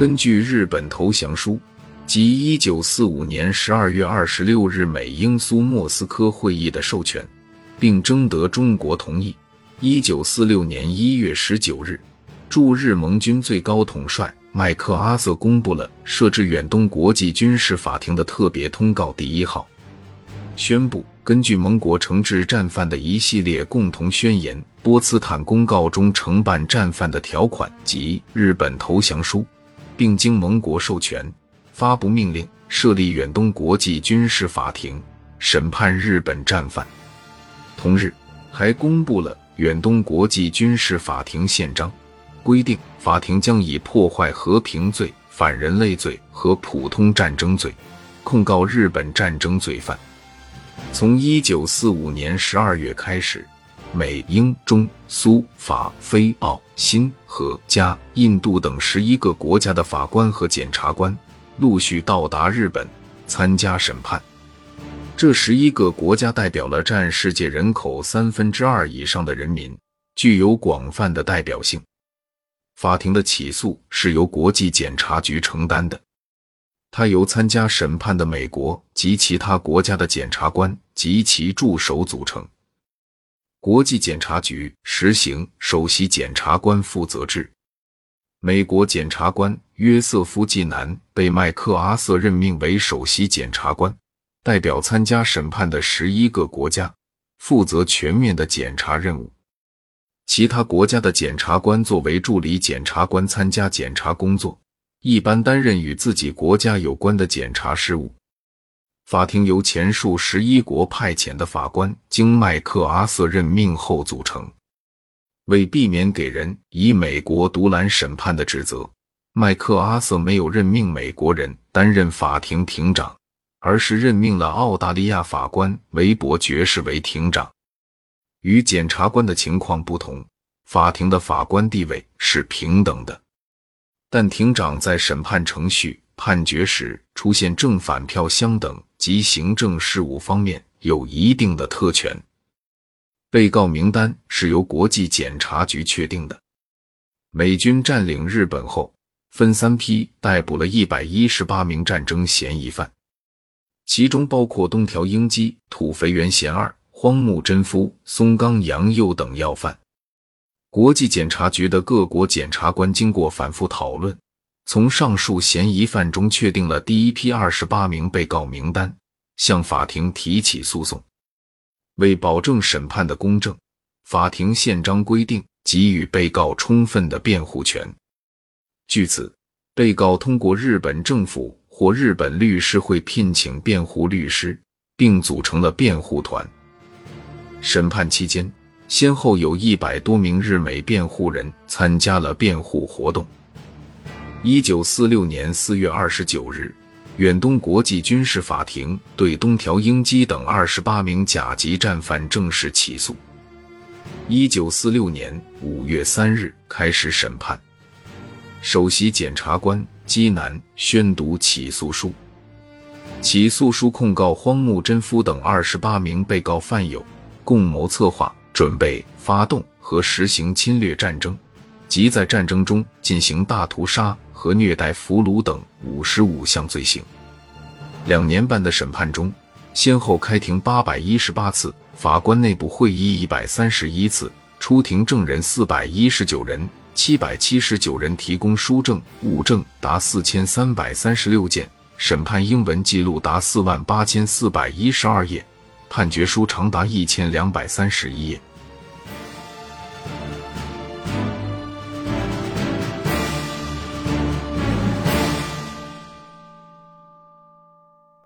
根据日本投降书及一九四五年十二月二十六日美英苏莫斯科会议的授权，并征得中国同意，一九四六年一月十九日，驻日盟军最高统帅麦克阿瑟公布了设置远东国际军事法庭的特别通告第一号，宣布根据盟国惩治战犯的一系列共同宣言《波茨坦公告》中承办战犯的条款及日本投降书。并经盟国授权，发布命令设立远东国际军事法庭，审判日本战犯。同日，还公布了远东国际军事法庭宪章，规定法庭将以破坏和平罪、反人类罪和普通战争罪控告日本战争罪犯。从一九四五年十二月开始。美、英、中、苏、法、非、澳、新和加、印度等十一个国家的法官和检察官陆续到达日本参加审判。这十一个国家代表了占世界人口三分之二以上的人民，具有广泛的代表性。法庭的起诉是由国际检察局承担的，它由参加审判的美国及其他国家的检察官及其助手组成。国际检察局实行首席检察官负责制。美国检察官约瑟夫·季南被麦克阿瑟任命为首席检察官，代表参加审判的十一个国家，负责全面的检察任务。其他国家的检察官作为助理检察官参加检察工作，一般担任与自己国家有关的检察事务。法庭由前述十一国派遣的法官经麦克阿瑟任命后组成。为避免给人以美国独揽审判的指责，麦克阿瑟没有任命美国人担任法庭庭长，而是任命了澳大利亚法官韦伯爵士为庭长。与检察官的情况不同，法庭的法官地位是平等的，但庭长在审判程序。判决时出现正反票相等及行政事务方面有一定的特权。被告名单是由国际检察局确定的。美军占领日本后，分三批逮捕了一百一十八名战争嫌疑犯，其中包括东条英机、土肥原贤二、荒木贞夫、松冈洋右等要犯。国际检察局的各国检察官经过反复讨论。从上述嫌疑犯中确定了第一批二十八名被告名单，向法庭提起诉讼。为保证审判的公正，法庭宪章规定给予被告充分的辩护权。据此，被告通过日本政府或日本律师会聘请辩护律师，并组成了辩护团。审判期间，先后有一百多名日美辩护人参加了辩护活动。一九四六年四月二十九日，远东国际军事法庭对东条英机等二十八名甲级战犯正式起诉。一九四六年五月三日开始审判。首席检察官基南宣读起诉书。起诉书控告荒木贞夫等二十八名被告犯有共谋策划、准备、发动和实行侵略战争，即在战争中进行大屠杀。和虐待俘虏等五十五项罪行。两年半的审判中，先后开庭八百一十八次，法官内部会议一百三十一次，出庭证人四百一十九人，七百七十九人提供书证物证达四千三百三十六件，审判英文记录达四万八千四百一十二页，判决书长达一千两百三十一页。